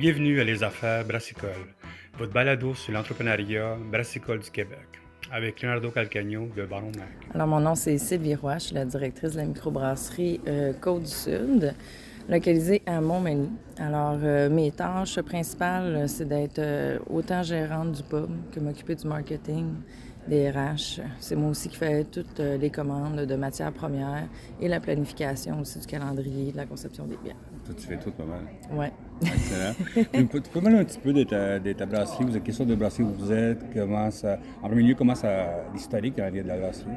Bienvenue à Les Affaires Brassicole, votre balado sur l'entrepreneuriat brassicole du Québec, avec Leonardo Calcagno de Baron Mac. Alors, mon nom, c'est Sylvie Roy, je suis la directrice de la microbrasserie euh, Côte-du-Sud, localisée à Montmagny. Alors, euh, mes tâches principales, c'est d'être euh, autant gérante du pub que m'occuper du marketing, des RH. C'est moi aussi qui fais toutes les commandes de matières premières et la planification aussi du calendrier, de la conception des biens. Toi, tu fais tout pas mal. Oui. Excellent. tu peux tu peux parler un petit peu de ta, de ta brasserie, vous êtes quelle sorte de brasserie vous êtes, comment ça, en premier lieu, comment ça, l'historique arrière de la brasserie?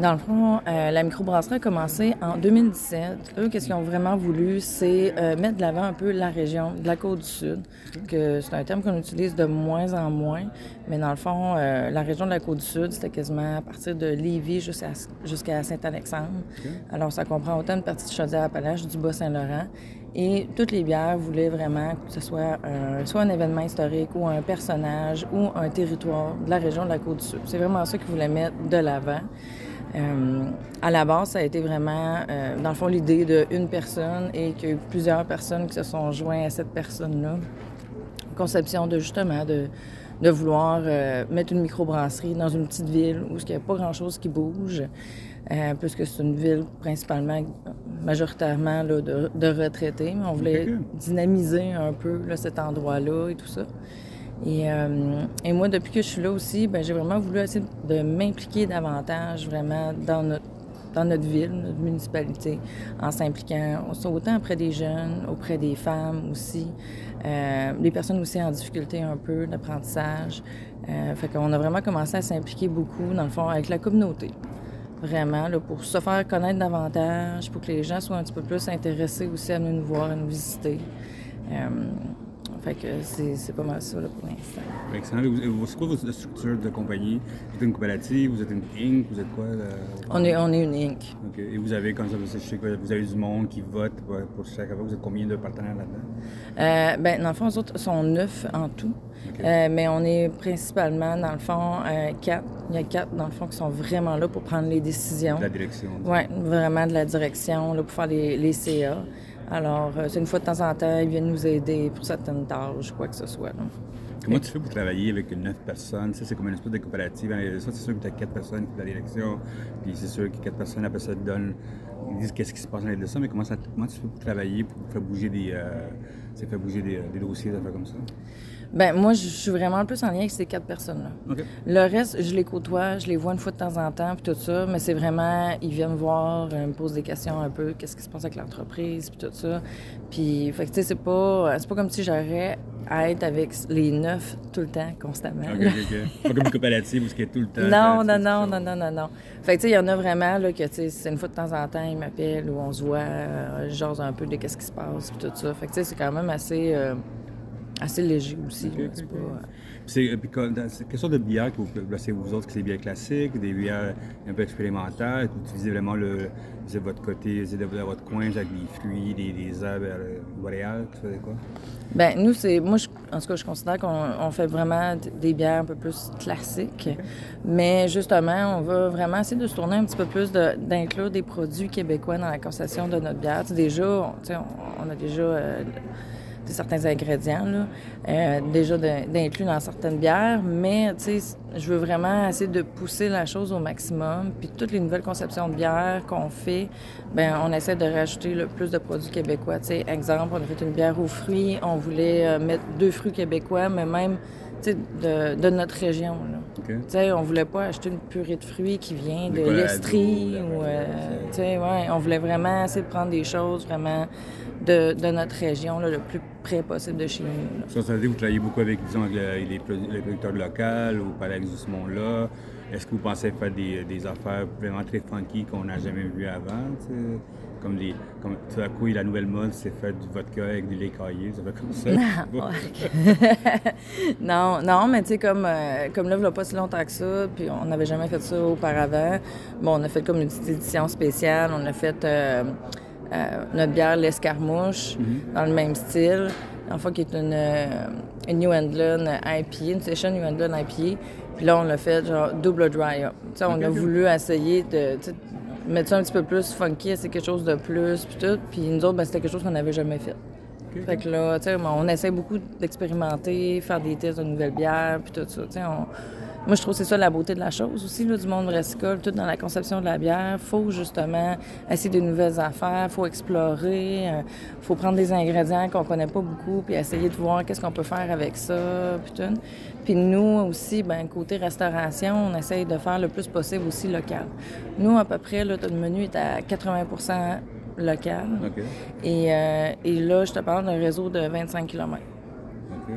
Dans le fond, euh, la microbrasserie a commencé en 2017. Eux, qu'est-ce qu'ils ont vraiment voulu, c'est euh, mettre de l'avant un peu la région de la côte du Sud, que c'est un terme qu'on utilise de moins en moins, mais dans le fond, euh, la région de la côte du Sud, c'était quasiment à partir de Lévis jusqu'à jusqu'à Saint-Alexandre. Alors, ça comprend autant une partie de Chaudière-Appalaches, du Bas-Saint-Laurent, et toutes les bières voulaient vraiment que ce soit soit un événement historique ou un personnage ou un territoire de la région de la côte du Sud. C'est vraiment ça qu'ils voulaient mettre de l'avant. Euh, à la base, ça a été vraiment, euh, dans le fond, l'idée d'une personne et qu'il y a eu plusieurs personnes qui se sont joints à cette personne-là. Conception de justement de, de vouloir euh, mettre une microbrasserie dans une petite ville où il n'y a pas grand-chose qui bouge, puisque c'est une ville principalement, majoritairement là, de, de, retraités. Mais on voulait dynamiser un peu là, cet endroit-là et tout ça. Et, euh, et, moi, depuis que je suis là aussi, ben, j'ai vraiment voulu essayer de m'impliquer davantage vraiment dans notre, ville, notre municipalité, en s'impliquant autant auprès des jeunes, auprès des femmes aussi, euh, les personnes aussi en difficulté un peu d'apprentissage. Euh, fait qu'on a vraiment commencé à s'impliquer beaucoup, dans le fond, avec la communauté. Vraiment, là, pour se faire connaître davantage, pour que les gens soient un petit peu plus intéressés aussi à nous voir, à nous visiter. Euh, fait que c'est pas mal ça là, pour l'instant. Excellent. C'est quoi votre structure de compagnie? Vous êtes une coopérative, vous êtes une Inc, vous êtes quoi? On, est, on est une Inc. OK. Et vous avez, comme ça, vous avez du monde qui vote pour chaque fois. Vous êtes combien de partenaires là-dedans? Euh, ben, dans le fond, les autres sont neuf en tout. Euh, mais on est principalement, dans le fond, euh, quatre. Il y a quatre, dans le fond, qui sont vraiment là pour prendre les décisions. De la direction. Oui, vraiment de la direction, là, pour faire les, les CA. Alors, euh, c'est une fois de temps en temps, ils viennent nous aider pour certaines tâches, quoi que ce soit. Comment tu fais pour travailler avec neuf personnes? c'est comme une espèce de coopérative. Ça, c'est sûr que tu as quatre personnes qui font la direction, puis c'est sûr que quatre personnes, après ça, te donnent, ils disent qu'est-ce qui se passe dans les ça, mais comment, ça, comment tu fais pour travailler, pour faire bouger des, euh, faire bouger des, des dossiers, des affaires comme ça? Ben moi, je suis vraiment plus en lien avec ces quatre personnes-là. Le reste, je les côtoie, je les vois une fois de temps en temps, puis tout ça, mais c'est vraiment, ils viennent me voir, euh, me posent des questions un peu, qu'est-ce qui se passe avec l'entreprise, puis tout ça. Puis, fait que tu sais, c'est pas, c'est pas comme si j'aurais à être avec les neuf tout le temps, constamment. OK, OK. Pas comme une coopérative où ce qui est tout le temps. Non, non, non, non, non, non, non. Fait que tu sais, il y en a vraiment, là, que tu sais, c'est une fois de temps en temps, ils m'appellent ou on se voit, euh, genre un peu de qu'est-ce qui se passe, puis tout ça. Fait que tu sais, c'est quand même assez... Euh, assez léger aussi. c'est pas... C'est, puis, quelle sorte de bière que vous placez vous autres? Que c'est des bières classiques, des bières un peu expérimentales? Vous utilisez vraiment le, votre côté, de votre coin avec des fruits, des, des herbes euh, boréales? Tu faisais quoi? Ben nous, c'est. Moi, en tout cas, je considère qu'on fait vraiment des bières un peu plus classiques. Mais justement, on va vraiment essayer de se tourner un petit peu plus d'inclure des produits québécois dans la concession de notre bière. déjà, on, on, a déjà. Euh, certains ingrédients, là, euh, déjà d'inclus dans certaines bières, mais je veux vraiment essayer de pousser la chose au maximum. Puis toutes les nouvelles conceptions de bières qu'on fait, ben on essaie de rajouter le plus de produits québécois. sais, exemple, on a fait une bière aux fruits, on voulait euh, mettre deux fruits québécois, mais même de, de, notre région. Là. On voulait pas acheter une purée de fruits qui vient de l'Estrie. Ou, euh, ouais, on voulait vraiment essayer de prendre des choses vraiment de, de notre région, là, le plus près possible de chez nous. Ça, ça veut dire que vous travaillez beaucoup avec, disons, avec les, producteurs locaux ou par avec ce monde-là. Est-ce que vous pensez faire des, des affaires vraiment très funky qu'on n'a jamais vues avant? Comme, des, comme tout à coup, la nouvelle mode, c'est faire du vodka avec du lait caillé, ça fait comme ça. Non, non, mais tu sais, comme, euh, comme là, il n'y a pas si longtemps que ça, puis on n'avait jamais fait ça auparavant. Bon, on a fait comme une petite édition spéciale, on a fait... Euh, euh, notre bière l'escarmouche mhm. dans le même style. En fait, qui est une, euh, une New England IPA, une session New England IPA. Puis là, on l'a fait genre double dry up. on a voulu essayer de mettre ça un petit peu plus funky, c'est quelque chose de plus, puis tout. Puis nous autres, ben, c'était quelque chose qu'on n'avait jamais fait. Fait que là, tu sais, on essaie beaucoup d'expérimenter, faire des tests de nouvelles bières, puis tout ça. Tu sais, on- Moi, je trouve que c'est ça la beauté de la chose aussi, là, du monde brassicole, tout dans la conception de la bière. faut justement essayer de nouvelles affaires, faut explorer, euh, faut prendre des ingrédients qu'on connaît pas beaucoup, puis essayer de voir qu'est-ce qu'on peut faire avec ça, puis tout. Puis nous aussi, ben côté restauration, on essaye de faire le plus possible aussi local. Nous, à peu près, là, notre menu est à 80% local. Et, euh, et là, je te parle d'un réseau de 25 km.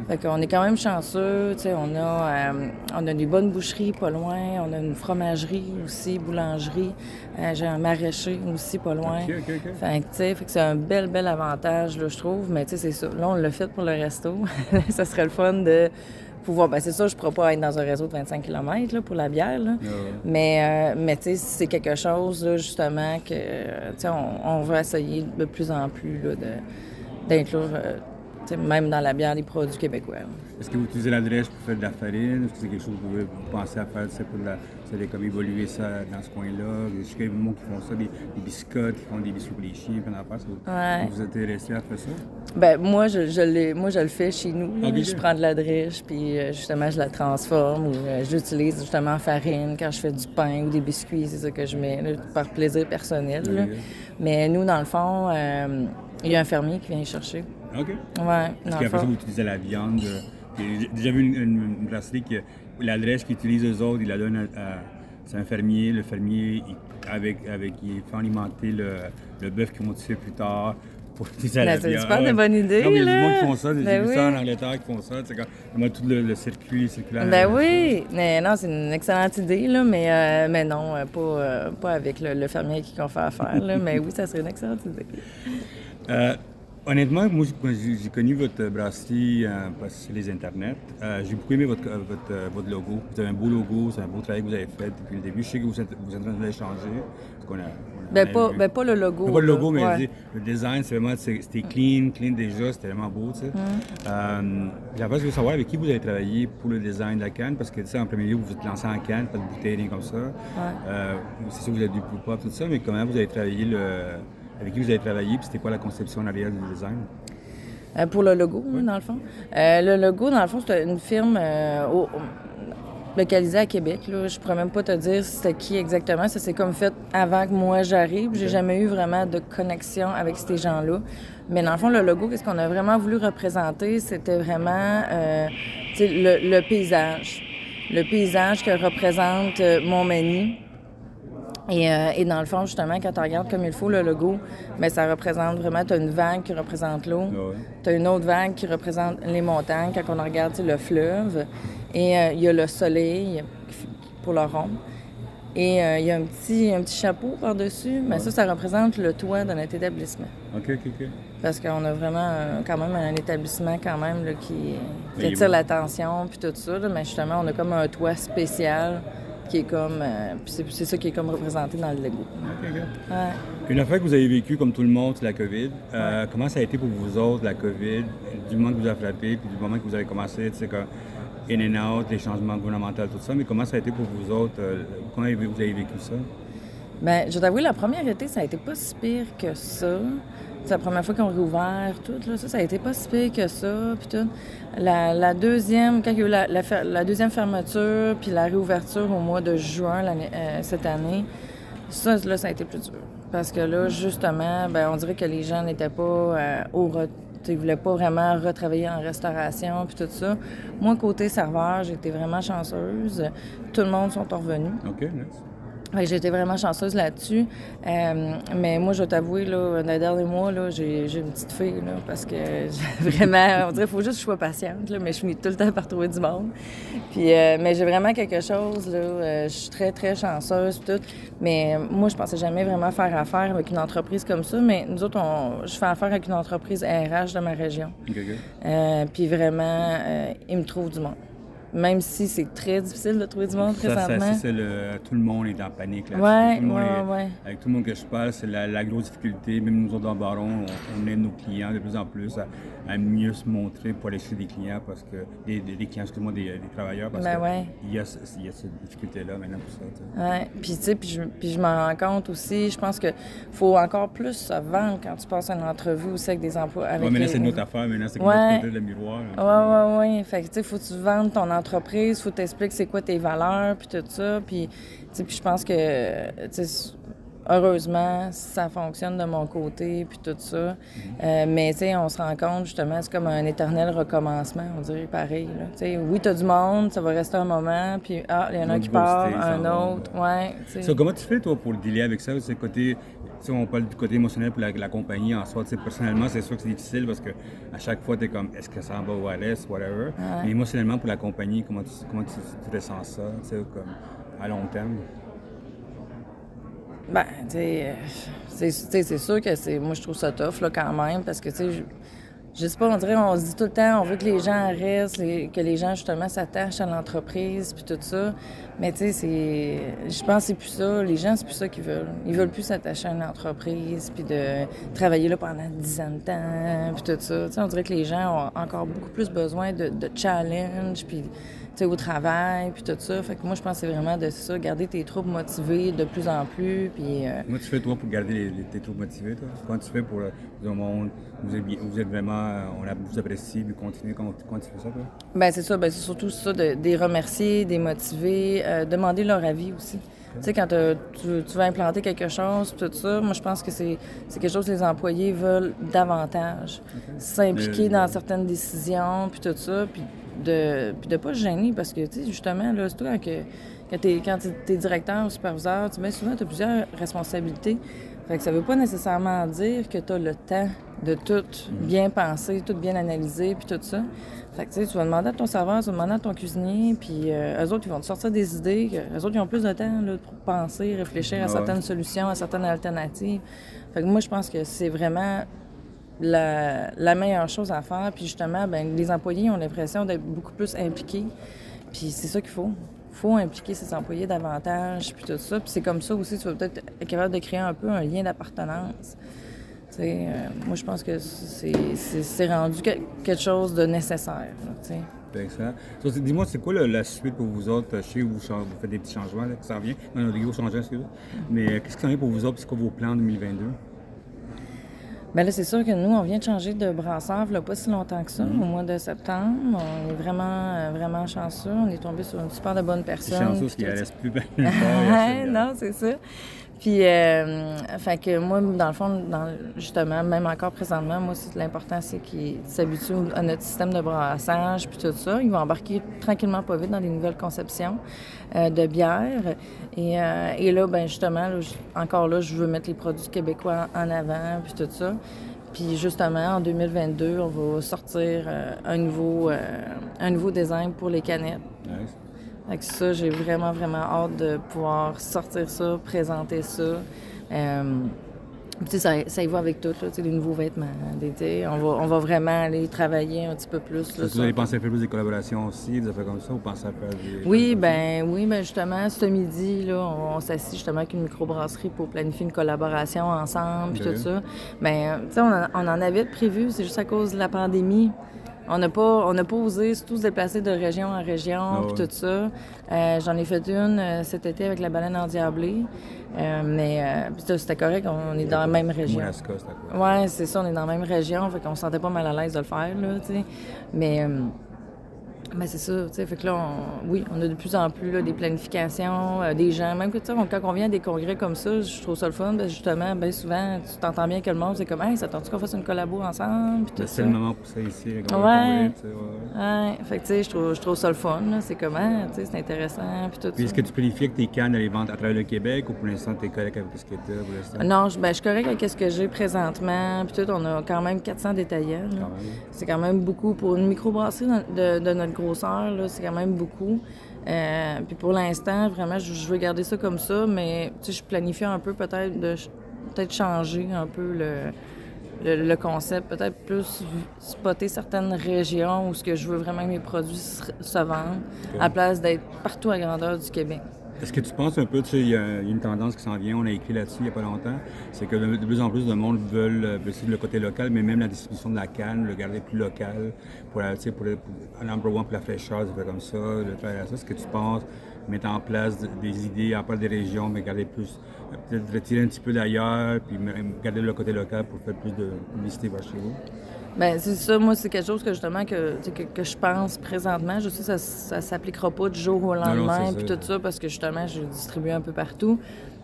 Fait qu'on est quand même chanceux, tu sais, on a, euh, on a des bonnes boucheries pas loin, on a une fromagerie aussi, boulangerie, euh, j'ai un maraîcher aussi pas loin. Fait que, tu sais, fait que c'est un bel, bel avantage, là, je trouve, mais tu sais, c'est ça. Là, on l'a fait pour le resto. ça serait le fun de pouvoir... Ben c'est ça, je ne pourrais pas être dans un réseau de 25 km là, pour la bière, là. Ah. Mais, euh, mais tu sais, c'est quelque chose, là, justement, que, tu sais, on, on veut essayer de plus en plus, là, de- d'inclure, euh, même dans la bière, des produits québécois. Est-ce que vous utilisez la drèche pour faire de la farine? Est-ce que c'est quelque chose que vous, vous pensez à faire? C'est pour la, comme évoluer ça dans ce coin-là? Je sais qu'il y a des gens qui font ça, des, des biscottes, qui font des biscuits pour les chiens. Ça Vous, vous êtes intéressé à faire ça? Ben, moi, je, moi, je le fais chez nous. ok. Je prends de la drèche, puis euh, justement, je la transforme ou euh, j'utilise justement farine quand je fais du pain ou des biscuits. C'est ça que je mets, là, par plaisir personnel. Mais nous, dans le fond, euh, il y a un fermier qui vient chercher. OK. Ouais, le qu'après ça, vous utilisez la viande? euh, J'ai déjà vu une, une, une brasserie que l'adresse qu'ils utilisent eux autres, ils la donnent à, à- c'est un fermier. Le fermier, il, avec, avec, il fait alimenter le, le bœuf qu'ils vont tuer plus tard. Pour utiliser la Ben, c'est super ouais. bonne idée, Non, mais il y a du monde qui font ça. J'ai Ben vu ça en oui. Angleterre qui font ça. C'est comme vraiment tout le, le circuit circulaire. Ben oui, mais non, c'est une excellente idée, là, mais, euh, mais non, euh, pas, euh, pas avec le, le fermier qui on fait affaire, là, mais oui, ça serait une excellente idée. Euh, honnêtement, moi, j'ai- connu votre brasserie euh, sur les internets. Euh, j'ai beaucoup aimé votre, euh, votre, euh, votre logo. Vous avez un beau logo, c'est un beau travail que vous avez fait depuis le début. Je sais que vous êtes, vous êtes en train de a- on a- Ben, pas, ben, pas le logo. Pas le logo, mais ouais. le design, c'est vraiment, c'était clean, clean déjà, c'était vraiment beau, tu sais. Mm. Euh, veux savoir avec qui vous avez travaillé pour le design de la canne, parce que, tu sais, en premier lieu, vous vous êtes lancé en canne, pas de bouteille, rien comme ça. Euh, c'est sûr que vous avez du pop, tout ça, mais comment vous avez travaillé le... Avec qui vous avez travaillé, puis c'était quoi la conception en arrière du design? Euh, pour le logo, oui, dans le fond. Euh, le logo, dans le fond, c'est une firme euh, au- localisée à Québec. Là. Je pourrais même pas te dire c'était qui exactement. Ça s'est comme fait avant que moi j'arrive. J'ai jamais eu vraiment de connexion avec ces gens-là. Mais dans le fond, le logo, qu'est-ce qu'on a vraiment voulu représenter, c'était vraiment le, le paysage. Le paysage que représente Montmagny. Et, euh, et dans le fond, justement, quand tu regardes comme il faut le logo, mais ça représente vraiment, tu as une vague qui représente l'eau, Ah ouais. tu as une autre vague qui représente les montagnes, quand on regarde le fleuve, et euh, il y a le soleil pour le rond. Et euh, il y a un petit, un petit chapeau par-dessus, mais ça, ça représente le toit de notre établissement. OK, OK, OK. Parce qu'on a vraiment euh, quand même un établissement quand même là, qui, attire l'attention, puis tout ça. là, mais justement, on a comme un toit spécial qui est comme... euh, c'est, ça qui est comme représenté dans le. Ouais. Une affaire que vous avez vécue comme tout le monde, c'est la COVID. Euh, Comment ça a été pour vous autres, la COVID, du moment que vous a frappé, puis du moment que vous avez commencé, tu sais, comme in and out, les changements gouvernementaux, tout ça, mais comment ça a été pour vous autres? euh, comment avez- vous avez vécu ça? Ben, je t'avoue, la première été, ça a été pas si pire que ça. C'est la première fois qu'on réouvert tout, là, ça, ça a été pas si pire que ça, puis tout. La, la deuxième, quand il y a eu la, la la deuxième fermeture, puis la réouverture au mois de juin euh, cette année, ça, là, ça a été plus dur. Parce que là, justement, ben, on dirait que les gens n'étaient pas euh, au re- tu sais, Ils voulaient pas vraiment retravailler en restauration puis tout ça. Moi, côté serveur, été vraiment chanceuse. Tout le monde sont revenus. OK, nice. Été vraiment chanceuse là-dessus. Euh, mais moi, je vais t'avouer, là, dans les derniers mois, là, j'ai j'ai une petite fille, là, parce que vraiment, on dirait qu'il faut juste que je sois patiente, là, mais je suis tout le temps par trouver du monde. Puis, euh, mais j'ai vraiment quelque chose, là, euh, je suis très, très chanceuse, tout. Mais moi, je pensais jamais vraiment faire affaire avec une entreprise comme ça, mais nous autres, on, je fais affaire avec une entreprise RH de ma région. OK, OK. Euh, puis vraiment, ils me trouvent du monde. Même si c'est très difficile de trouver du monde Ça, ça, présentement. ça, c'est le, tout le monde est en panique là Ouais, tout le monde ouais, est- ouais. Avec tout le monde que je parle, c'est la, la grosse difficulté. Même nous autres dans le Baron, on, on aide nos clients de plus en plus à, à mieux se montrer pour aller chez des clients parce que des, clients, excuse-moi, des, des travailleurs parce Ben que ouais. il y a, ce- il y a cette difficulté-là maintenant pour ça. Puis, tu sais, puis je, puis je m'en rends compte aussi. Je pense que faut encore plus se vendre quand tu passes une entrevue aussi avec des emplois. Avec Ouais, maintenant, les- c'est une autre affaire. Maintenant, c'est l'autre côté le miroir. là. Ouais, ouais, ouais. Fait que, tu sais, faut que tu vendes ton entreprise, faut t'expliquer c'est quoi tes valeurs, puis tout ça. Puis, puis je pense que, heureusement, ça fonctionne de mon côté, puis tout ça. Euh, mais, tu sais, on se rend compte, justement, c'est comme un éternel recommencement, on dirait pareil. là. Tu sais, oui, t'as du monde, ça va rester un moment, puis, ah, il y en a un qui part, un autre. Ouais, tu. So, comment tu fais, toi, pour le dealer avec ça? C'est côté, si on parle du côté émotionnel pour la, la compagnie en soi, tu sais, personnellement, c'est sûr que c'est difficile parce que à chaque fois, tu es comme, est-ce que ça en va ou à l'est, whatever. Mais émotionnellement, pour la compagnie, comment tu, comment tu, tu ressens ça, tu sais, comme à long terme? Ben, tu euh, c'est sûr que c'est. Moi, je trouve ça tough, là, quand même, parce que, tu sais, je, je sais pas, on dirait, on se dit tout le temps, on veut que les gens restent, que les gens, justement, s'attachent à l'entreprise, puis tout ça. Mais, tu sais, c'est. Je pense que c'est plus ça. Les gens, c'est plus ça qu'ils veulent. Ils veulent plus s'attacher à une entreprise, puis de travailler là pendant 10 ans de temps, puis tout ça. Tu sais, on dirait que les gens ont encore beaucoup plus besoin de, de challenge, puis au travail, puis tout ça. Fait que moi, je pense que c'est vraiment de ça, garder tes troupes motivées de plus en plus, puis... euh, Comment tu fais, toi, pour garder les, les- tes troupes motivés, toi? Comment tu fais pour euh, dire au monde, vous êtes, vous êtes vraiment, euh, on a, vous apprécie, puis continuez, comment, comment tu fais ça, toi? Ben c'est ça, ben c'est surtout ça, de, de les remercier, de les motiver, euh, demander leur avis aussi. Tu sais, quand t'as- tu, tu vas implanter quelque chose, tout ça, moi je pense que c'est quelque chose que les employés veulent davantage. S'impliquer dans certaines décisions, puis tout ça, puis de puis de pas se gêner, parce que, tu sais, justement, là, surtout quand, que- quand t'es- t'es directeur ou superviseur, tu bien souvent, tu as plusieurs responsabilités. Fait que ça veut pas nécessairement dire que tu as le temps de tout bien penser, tout bien analyser, puis tout ça. Fait que tu sais, tu vas demander à ton serveur, tu vas demander à ton cuisinier, puis euh, eux autres, ils vont te sortir des idées. Que, eux autres, ils ont plus de temps là, pour penser, réfléchir à Ah ouais. certaines solutions, à certaines alternatives. Fait que moi, je pense que c'est vraiment la, la meilleure chose à faire. Puis justement, ben, les employés ont l'impression d'être beaucoup plus impliqués. Puis c'est ça qu'il faut. Il faut impliquer ses employés davantage, puis tout ça. Puis c'est comme ça aussi, tu vas peut-être être capable de créer un peu un lien d'appartenance. Euh, moi, je pense que c'est rendu que- quelque chose de nécessaire. là. C'est excellent. Dis-moi, c'est quoi la suite pour vous autres? Je sais que vous, vous faites des petits changements là, qui s'en viennent? Non, non, des gros changements, excusez Mais euh, qu'est-ce qui s'en vient pour vous autres? C'est quoi vos plans en 2022? Ben là, c'est sûr que nous, on vient de changer de brasseur a pas si longtemps que ça, Mm-hmm. au mois de septembre. On est vraiment, euh, vraiment chanceux. On est tombé sur une super de bonne C'est personne. chanceux parce qu'il tout reste plus bien assez- non, c'est ça. Puis, euh, fait que moi, dans le fond, dans- justement, même encore présentement, moi, l'important, c'est qu'ils s'habituent à notre système de brassage, puis tout ça. Ils vont embarquer tranquillement, pas vite, dans les nouvelles conceptions euh, de bière. Et, euh, et là, ben justement, là, encore là, je veux mettre les produits québécois en avant, puis tout ça. Puis justement, en 2022, on va sortir euh, un, nouveau, euh, un nouveau design pour les canettes. Que ça, j'ai vraiment, vraiment hâte de pouvoir sortir ça, présenter ça. Euh, tu sais, ça, ça y va avec tout, là, tu sais, les nouveaux vêtements. sais, on, va, on va vraiment aller travailler un petit peu plus. là, Est-ce que sur- vous allez penser à faire plus des collaborations aussi, des affaires comme ça, ou pensez à faire des... Oui, ben oui, ben justement, ce midi, là, on, on s'assit justement avec une microbrasserie pour planifier une collaboration ensemble, puis tout ça. Ben, tu sais, on, on en avait prévu, c'est juste à cause de la pandémie. On n'a pas, on n'a pas osé surtout se déplacer de région en région, puis ouais. tout ça. Euh, J'en ai fait une euh, cet été avec la baleine endiablée. Euh, mais euh, c'était correct, on est dans la même région. Alaska, c'est ça, on est dans la même région, fait qu'on se sentait pas mal à l'aise de le faire, là, tu sais. Mais, mais c'est ça, tu sais, fait que là, on- oui, on a de plus en plus là, des planifications, euh, des gens, même que, on- quand on vient à des congrès comme ça, je trouve ça le fun, que justement, bien souvent, tu t'entends bien que le monde, c'est comme, hey, ça tente qu'on fasse une collabo ensemble, puis tout C'est ça? le moment pour ça ici, comme Ouais. congrès, ouais. Ouais, fait que, tu sais, je trouve, je trouve ça le fun, c'est comment, tu sais, c'est intéressant, puis tout Puis est-ce que tu planifies que tes cannes les ventes à travers le Québec ou pour l'instant t'es correct avec ce que t'as pour l'instant? Non, je, ben, je suis correcte avec ce que j'ai présentement. Puis tout, on a quand même 400 détaillants. C'est quand même beaucoup. Pour une microbrasserie de, de notre grosseur, c'est quand même beaucoup. Euh, puis pour l'instant, vraiment, je, je veux garder ça comme ça, mais je planifie un peu peut-être de peut-être changer un peu le, le, le concept, peut-être plus spotter certaines régions où ce que je veux vraiment que mes produits se, se vendent, à place d'être partout à grandeur du Québec. Est-ce que tu penses un peu, tu sais, il y, a une tendance qui s'en vient, on a écrit là-dessus il n'y a pas longtemps, c'est que de, plus en plus de monde veulent euh, essayer le côté local, mais même la distribution de la canne, le garder plus local, pour, la- tu sais, pour, le- pour, number one, pour la fraîcheur, comme ça, le à ça. Est-ce que tu penses mettre en place de- des idées, à part des régions, mais garder plus, euh, peut-être retirer un petit peu d'ailleurs, puis garder le côté local pour faire plus de publicité vers chez vous? Ben c'est ça, moi, c'est quelque chose que justement que, que, que je pense présentement. Je sais que ça, ça s'appliquera pas du jour au lendemain, puis tout ça, parce que justement, je distribue un peu partout.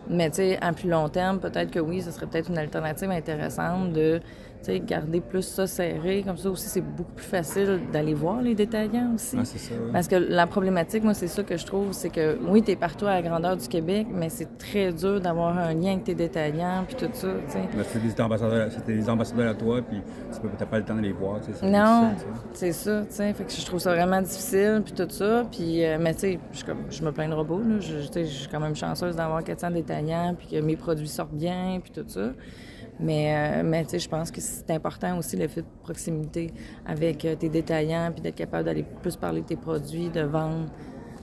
Mais tu sais, à plus long terme, peut-être que oui, ce serait peut-être une alternative intéressante de sais, garder plus ça serré. Comme ça aussi, c'est beaucoup plus facile d'aller voir les détaillants aussi. Ah, ça. ouais. Parce que la problématique, moi, c'est ça que je trouve, c'est que oui, tu es partout à la grandeur du Québec, mais c'est très dur d'avoir un lien avec tes détaillants, puis tout ça, c'est des ambassadeurs, c'était des ambassadeurs à toi, puis tu peux- t'as pas le temps de les voir, Non, c'est ça, tu sais. Fait que je trouve ça vraiment difficile, puis tout ça. Puis, euh, mais tu sais, je, me plains de robot, là. Je, je suis quand même chanceuse d'avoir 400 détaillants, puis que mes produits sortent bien, puis tout ça. Mais, euh, mais tu sais, je pense que c'est important aussi le fait de proximité avec euh, tes détaillants, puis d'être capable d'aller plus parler de tes produits, de vendre,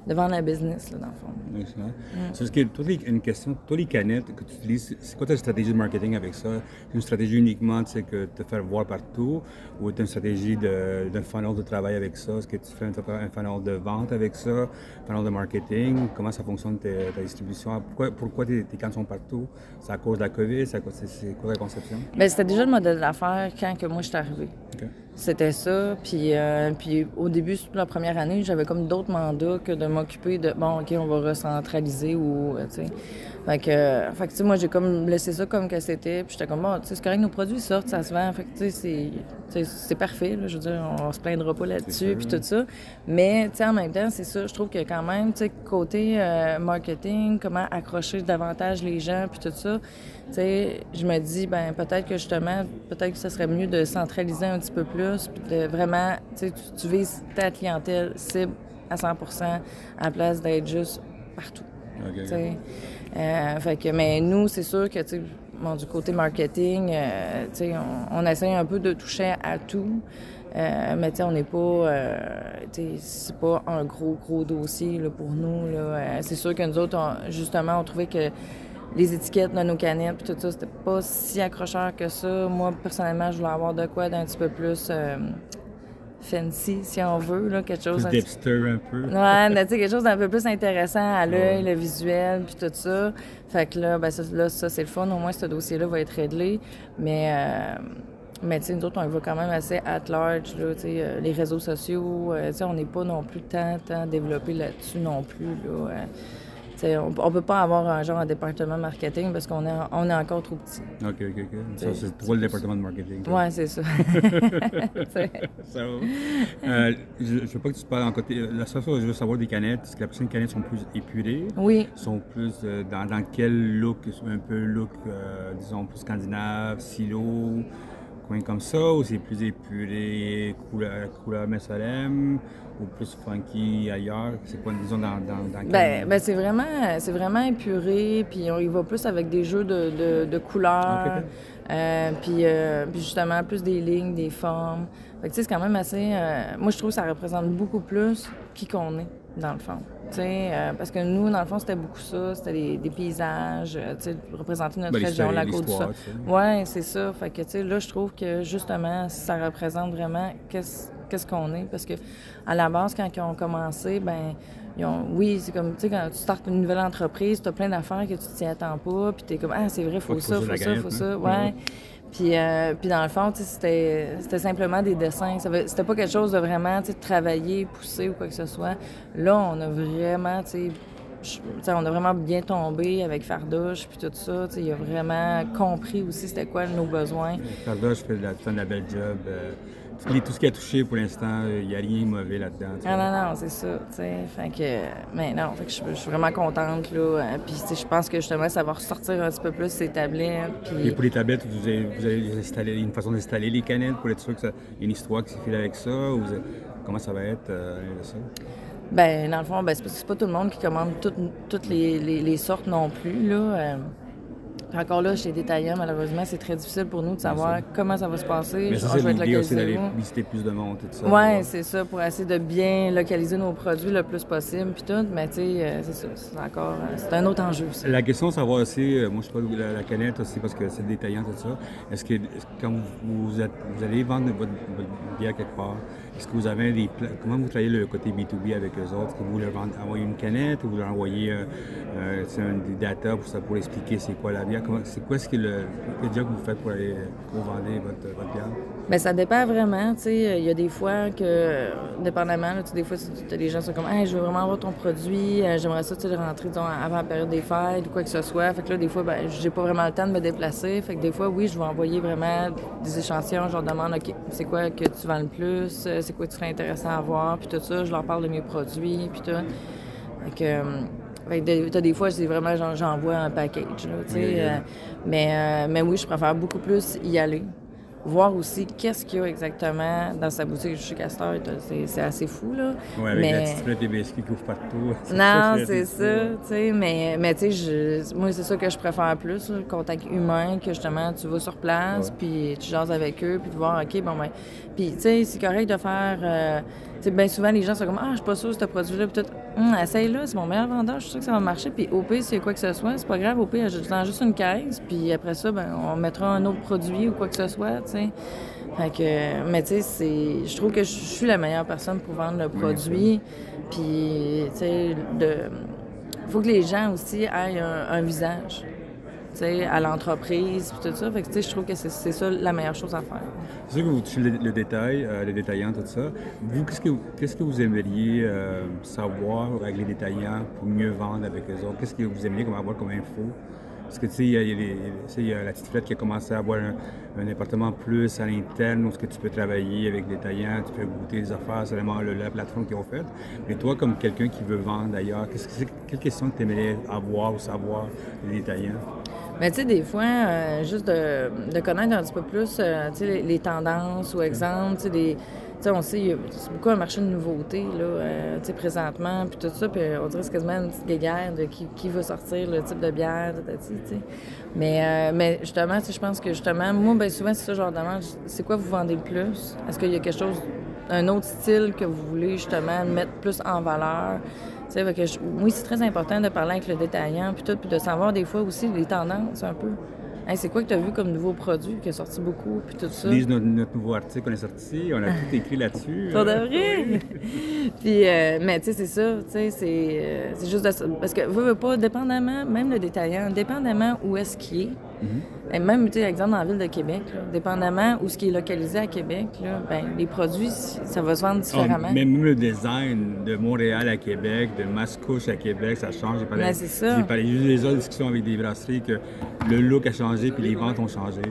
de vendre la business, là, dans le fond. Excellent. C'est parce que toi, les- une question, toi, les canettes que tu utilises, c'est quoi ta stratégie de marketing avec ça? C'est une stratégie uniquement tu sais, que te faire voir partout? Ou tu une stratégie de- d'un funnel de travail avec ça? Est-ce que tu fais un, un funnel de vente avec ça? Un funnel de marketing? Comment ça fonctionne ta distribution? Pourquoi, pourquoi tes, tes cannes sont partout? C'est à cause de la COVID? C'est à cause- c'est- c'est quoi la conception? Ben, c'était déjà le modèle d'affaires quand que moi, je suis arrivée. OK. C'était ça. Puis, euh, puis au début, surtout la première année, j'avais comme d'autres mandats que de m'occuper de bon, OK, on va recentraliser ou, euh, tu sais. Fait que, euh, fait que, tu sais, moi, j'ai comme laissé ça comme que c'était. Puis j'étais comme, bon, tu sais, c'est correct, nos produits sortent, ça se vend. Fait que, tu sais, c'est- parfait, là. Je veux dire, on se plaindra pas là-dessus, puis tout ça. Mais, tu sais, en même temps, c'est ça, je trouve que quand même, tu sais, côté euh, marketing, comment accrocher davantage les gens, puis tout ça, tu sais, je me dis, ben peut-être que justement, peut-être que ce serait mieux de centraliser un petit peu plus, puis de vraiment, tu tu- vises ta clientèle cible à 100 à la place d'être juste partout. Euh, fait que, mais nous, c'est sûr que, bon, du côté marketing, euh, on, on essaye un peu de toucher à tout. Euh, mais tu sais, on n'est pas, euh, c'est pas un gros, gros dossier là, pour nous. Là. C'est sûr que nous autres, on- justement, on trouvait que les étiquettes de nos canettes puis tout ça, c'était pas si accrocheur que ça. Moi, personnellement, je voulais avoir de quoi d'un petit peu plus euh, fancy, si on veut, là, quelque chose... Un petit- d'hipster un peu. Ouais, mais tu sais, quelque chose d'un peu plus intéressant à l'œil, le visuel, puis tout ça. Fait que là, ben ça, là, ça c'est le fun. Au moins, ce dossier-là va être réglé. Mais, euh, mais tu sais, nous autres, on va quand même assez at large, là, tu sais, euh, les réseaux sociaux. euh, tu sais, on n'est pas non plus tant, tant développé là-dessus non plus, là. Euh. On, on peut pas avoir un genre de département marketing parce qu'on est, on est encore trop petit. OK, OK, OK. Ça, C'est- toi le département de marketing. Ouais, c'est ça. Ça va. Euh, je ne veux pas que tu parles en côté. La seule chose que je veux savoir des canettes, c'est que la prochaine canettes sont plus épurées. oui. sont plus euh, dans, dans quel look, un peu look, euh, disons, plus scandinave, silo, coin comme ça, ou c'est plus épuré, couleur, couleur Messalem, ou plus funky ailleurs? C'est quoi, disons, dans, dans, dans Ben, ben c'est vraiment, c'est vraiment épuré, puis on y va plus avec des jeux de, de, de couleurs, ok. euh, puis, euh, puis justement plus des lignes, des formes. Fait que tu sais, c'est quand même assez. euh, moi, je trouve que ça représente beaucoup plus qui qu'on est dans le fond. Euh, parce que nous, dans le fond, c'était beaucoup ça, c'était des, des paysages, euh, représenter notre Ben, région, la côte du Sud. Ouais, c'est ça. Fait que, là, je trouve que justement, ça représente vraiment qu'est-ce qu'est-ce qu'on est. Parce que à la base, quand ils ont commencé, ben ils ont, oui, c'est comme, tu sais, quand tu startes une nouvelle entreprise, tu as plein d'affaires que tu t'y attends pas, puis tu es comme, ah, c'est vrai, faut Faut ça, faut ça, faut hein. ça. Ouais. Ouais. Puis, euh, puis dans le fond, c'était simplement des dessins. C'était pas quelque chose de vraiment, travailler, pousser ou quoi que ce soit. Là, on a vraiment, tu sais, je- tu sais, on a vraiment bien tombé avec Fardouche puis tout ça. Il a vraiment compris aussi c'était quoi nos besoins. Fardoche fait la, fait la belle job. euh, tout, ce qui a touché pour l'instant, il n'y a rien de mauvais là-dedans. Ah non, non, c'est ça, tu sais. Fait que, mais non, fait que je, suis vraiment contente, là. Euh, Puis, je pense que justement, ça va ressortir un petit peu plus ces tablettes. Et pour les tablettes, vous avez, vous avez installé une façon d'installer les canettes pour être sûr qu'il y a une histoire qui s'est avec ça? Ou vous avez- comment ça va être, euh, ça? ben, dans le fond, ben, c'est parce que c'est pas tout le monde qui commande toutes, toutes les, les- les sortes non plus, là. Puis encore là, chez les détaillants, malheureusement, c'est très difficile pour nous de savoir comment ça va se passer. Mais ça, Ah, c'est l'idée aussi d'aller visiter plus de monde, tout ça. Oui, c'est ça, pour essayer de bien localiser nos produits le plus possible, puis tout. Mais tu sais, euh, c'est ça, c'est encore, euh, c'est un autre enjeu. ça. La question savoir aussi, euh, moi je sais pas la, la canette aussi parce que c'est détaillant tout ça. Est-ce que est-ce que quand vous, vous, êtes, vous allez vendre votre, votre bière quelque part, est-ce que vous avez des comment vous travaillez le côté B2B avec eux autres? Que vous leur envoyez une canette ou vous leur envoyez euh, euh, des data pour ça pour expliquer c'est quoi la bière? C'est quoi ce que le job que vous faites pour vendre votre, votre bière? Ben, ça dépend vraiment. Tu sais, il y a des fois que, dépendamment, là, tu sais, des fois, tu as des gens qui sont comme, hey, je veux vraiment avoir ton produit, euh, j'aimerais ça, tu sais, le rentrer, disons, avant la période des fêtes ou quoi que ce soit. Fait que là, des fois, ben, j'ai pas vraiment le temps de me déplacer. Fait que des fois, oui, je vais envoyer vraiment des échantillons. Je leur demande, OK, c'est quoi que tu vends le plus, Euh, c'est quoi que tu serais intéressant à avoir, puis tout ça. Je leur parle de mes produits, puis tout. Fait que, euh, fait que des- t'as des fois, c'est vraiment, j'envoie un package, là, tu sais. Oui, oui. euh, mais, euh, mais oui, je préfère beaucoup plus y aller. Voir aussi qu'est-ce qu'il y a exactement dans sa boutique chez Castor. C'est assez fou, là. Ouais, avec mais... la petite et biscuits qui ouvre partout. Non, c'est ça, tu sais, mais, mais tu sais, moi, c'est ça que je préfère plus, le contact humain, que justement, tu vas sur place, puis tu jases avec eux, puis de voir, OK, bon, ben, puis tu sais, c'est correct de faire, euh, tu sais, bien souvent, les gens sont comme, ah, je suis pas sûre de ce produit-là, puis tout, Hum, essaye-le, c'est mon meilleur vendeur, je suis sûre que ça va marcher, puis au pire, a quoi que ce soit, c'est pas grave, au pire, je juste une caisse, puis après ça, ben, on mettra un autre produit ou quoi que ce soit, tu sais. Fait que, mais tu sais, c'est, je trouve que je suis la meilleure personne pour vendre le produit. Puis, tu sais, de, faut que les gens aussi aient un, un visage, à l'entreprise, puis tout ça. Fait que, je trouve que c'est, ça la meilleure chose à faire. C'est sûr que vous touchez le, détail, euh, les détaillants, tout ça. Vous, qu'est-ce que, vous- aimeriez euh, savoir avec les détaillants pour mieux vendre avec eux autres? Qu'est-ce que vous aimeriez comme avoir comme info? Parce que, tu sais, il y, a- la petite flette qui a commencé à avoir un, un appartement plus à l'interne où est-ce que tu peux travailler avec des détaillants, tu peux goûter les affaires, c'est vraiment le- la plateforme qu'ils ont faite. Mais toi, comme quelqu'un qui veut vendre d'ailleurs, qu'est-ce que c'est, quelle question que tu aimerais avoir ou savoir des détaillants? Mais tu sais, des fois, euh, juste de, de connaître un petit peu plus, euh, les, les tendances ou exemple, tu sais, on sait, c'est beaucoup un marché de nouveautés, là, euh, tu sais, présentement, puis tout ça, puis on dirait que c'est quasiment une petite guéguerre de qui, qui va sortir le type de bière, tu sais. Mais, euh, mais justement, tu sais, je pense que justement, moi, bien souvent, c'est ça, leur demande, c'est quoi vous vendez le plus? Est-ce qu'il y a quelque chose, un autre style que vous voulez justement mettre plus en valeur? Tu sais, fait que je- oui, c'est très important de parler avec le détaillant, puis tout, puis de savoir des fois aussi les tendances un peu. Hey, c'est quoi que tu as vu comme nouveau produit qui est sorti beaucoup, puis tout ça? Lise notre, notre nouveau article qu'on est sorti, on a tout écrit là-dessus. Pour de Euh, vrai? Puis, euh, mais tu sais, c'est ça, tu sais, c'est, euh, c'est juste de, parce que, veux, veux pas, dépendamment, même le détaillant, dépendamment où est-ce qu'il est, et même, tu sais, exemple, dans la ville de Québec, là, dépendamment où ce qui est localisé à Québec, là, ben, les produits, ça va se vendre différemment. Ah, même le design de Montréal à Québec, de Mascouche à Québec, ça change. J'ai parlé, Ben, c'est ça. J'ai parlé juste des autres discussions avec des brasseries que le look a changé puis les ventes ont changé.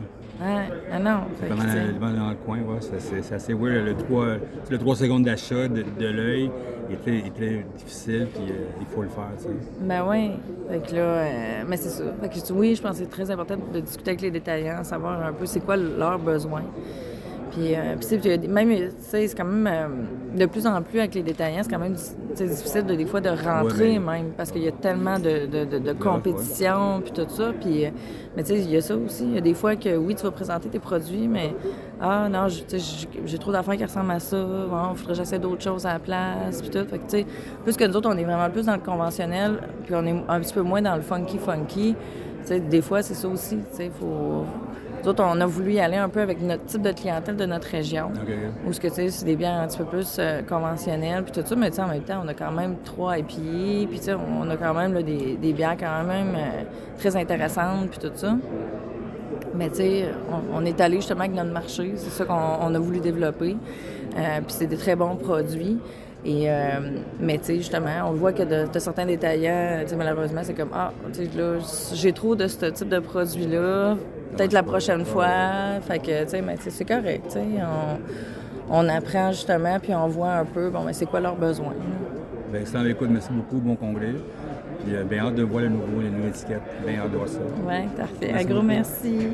Ouais, ah non, fait que, Pendant sais. la- dans, le coin, ouais, c'est, assez weird. Le 3, le 3 secondes d'achat de, de l'œil il était, était difficile puis euh, il faut le faire. tu sais. Ben oui. Fait que là, euh, mais c'est ça. Fait que oui, je pense que c'est très important de discuter avec les détaillants, savoir un peu c'est quoi leurs besoins. Puis, euh, puis même, tu sais, c'est quand même, euh, de plus en plus avec les détaillants, c'est quand même difficile de, des fois de rentrer Ouais, mais- même, parce qu'il y a tellement de, de, de, de compétition, puis tout ça. Puis, euh, mais tu sais, il y a ça aussi. Il y a des fois que, oui, tu vas présenter tes produits, mais, ah non, j'ai trop d'affaires qui ressemblent à ça. Bon, il faudrait que j'essaie d'autres choses à la place, puis tout. Fait que, tu sais, plus que nous autres, on est vraiment plus dans le conventionnel, puis on est un petit peu moins dans le funky-funky. Tu sais, des fois, c'est ça aussi. Tu sais, faut... Nous autres, on a voulu y aller un peu avec notre type de clientèle de notre région. Ok, ok. Ou ce que tu sais, c'est des bières un petit peu plus euh, conventionnelles, puis tout ça, mais tu sais, en même temps, on a quand même trois IPA, puis tu sais, on a quand même là, des, des bières quand même euh, très intéressantes, puis tout ça. Mais tu sais, on, on est allé justement avec notre marché, c'est ça qu'on on a voulu développer. Euh, puis c'est des très bons produits. Et, euh, mais tu sais, justement, on voit que de, de certains détaillants, malheureusement, c'est comme, ah, tu sais, là, j'ai trop de ce type de produit-là, peut-être la prochaine fois. Fait que, tu sais, c'est correct. On, on, apprend justement, puis on voit un peu, bon, mais c'est quoi leurs besoins. Bien, excellent écoute, merci beaucoup, bon congrès. Puis bien hâte de voir le nouveau, les nouvelles étiquettes. Bien hâte de voir ça. Oui, parfait. Un gros merci.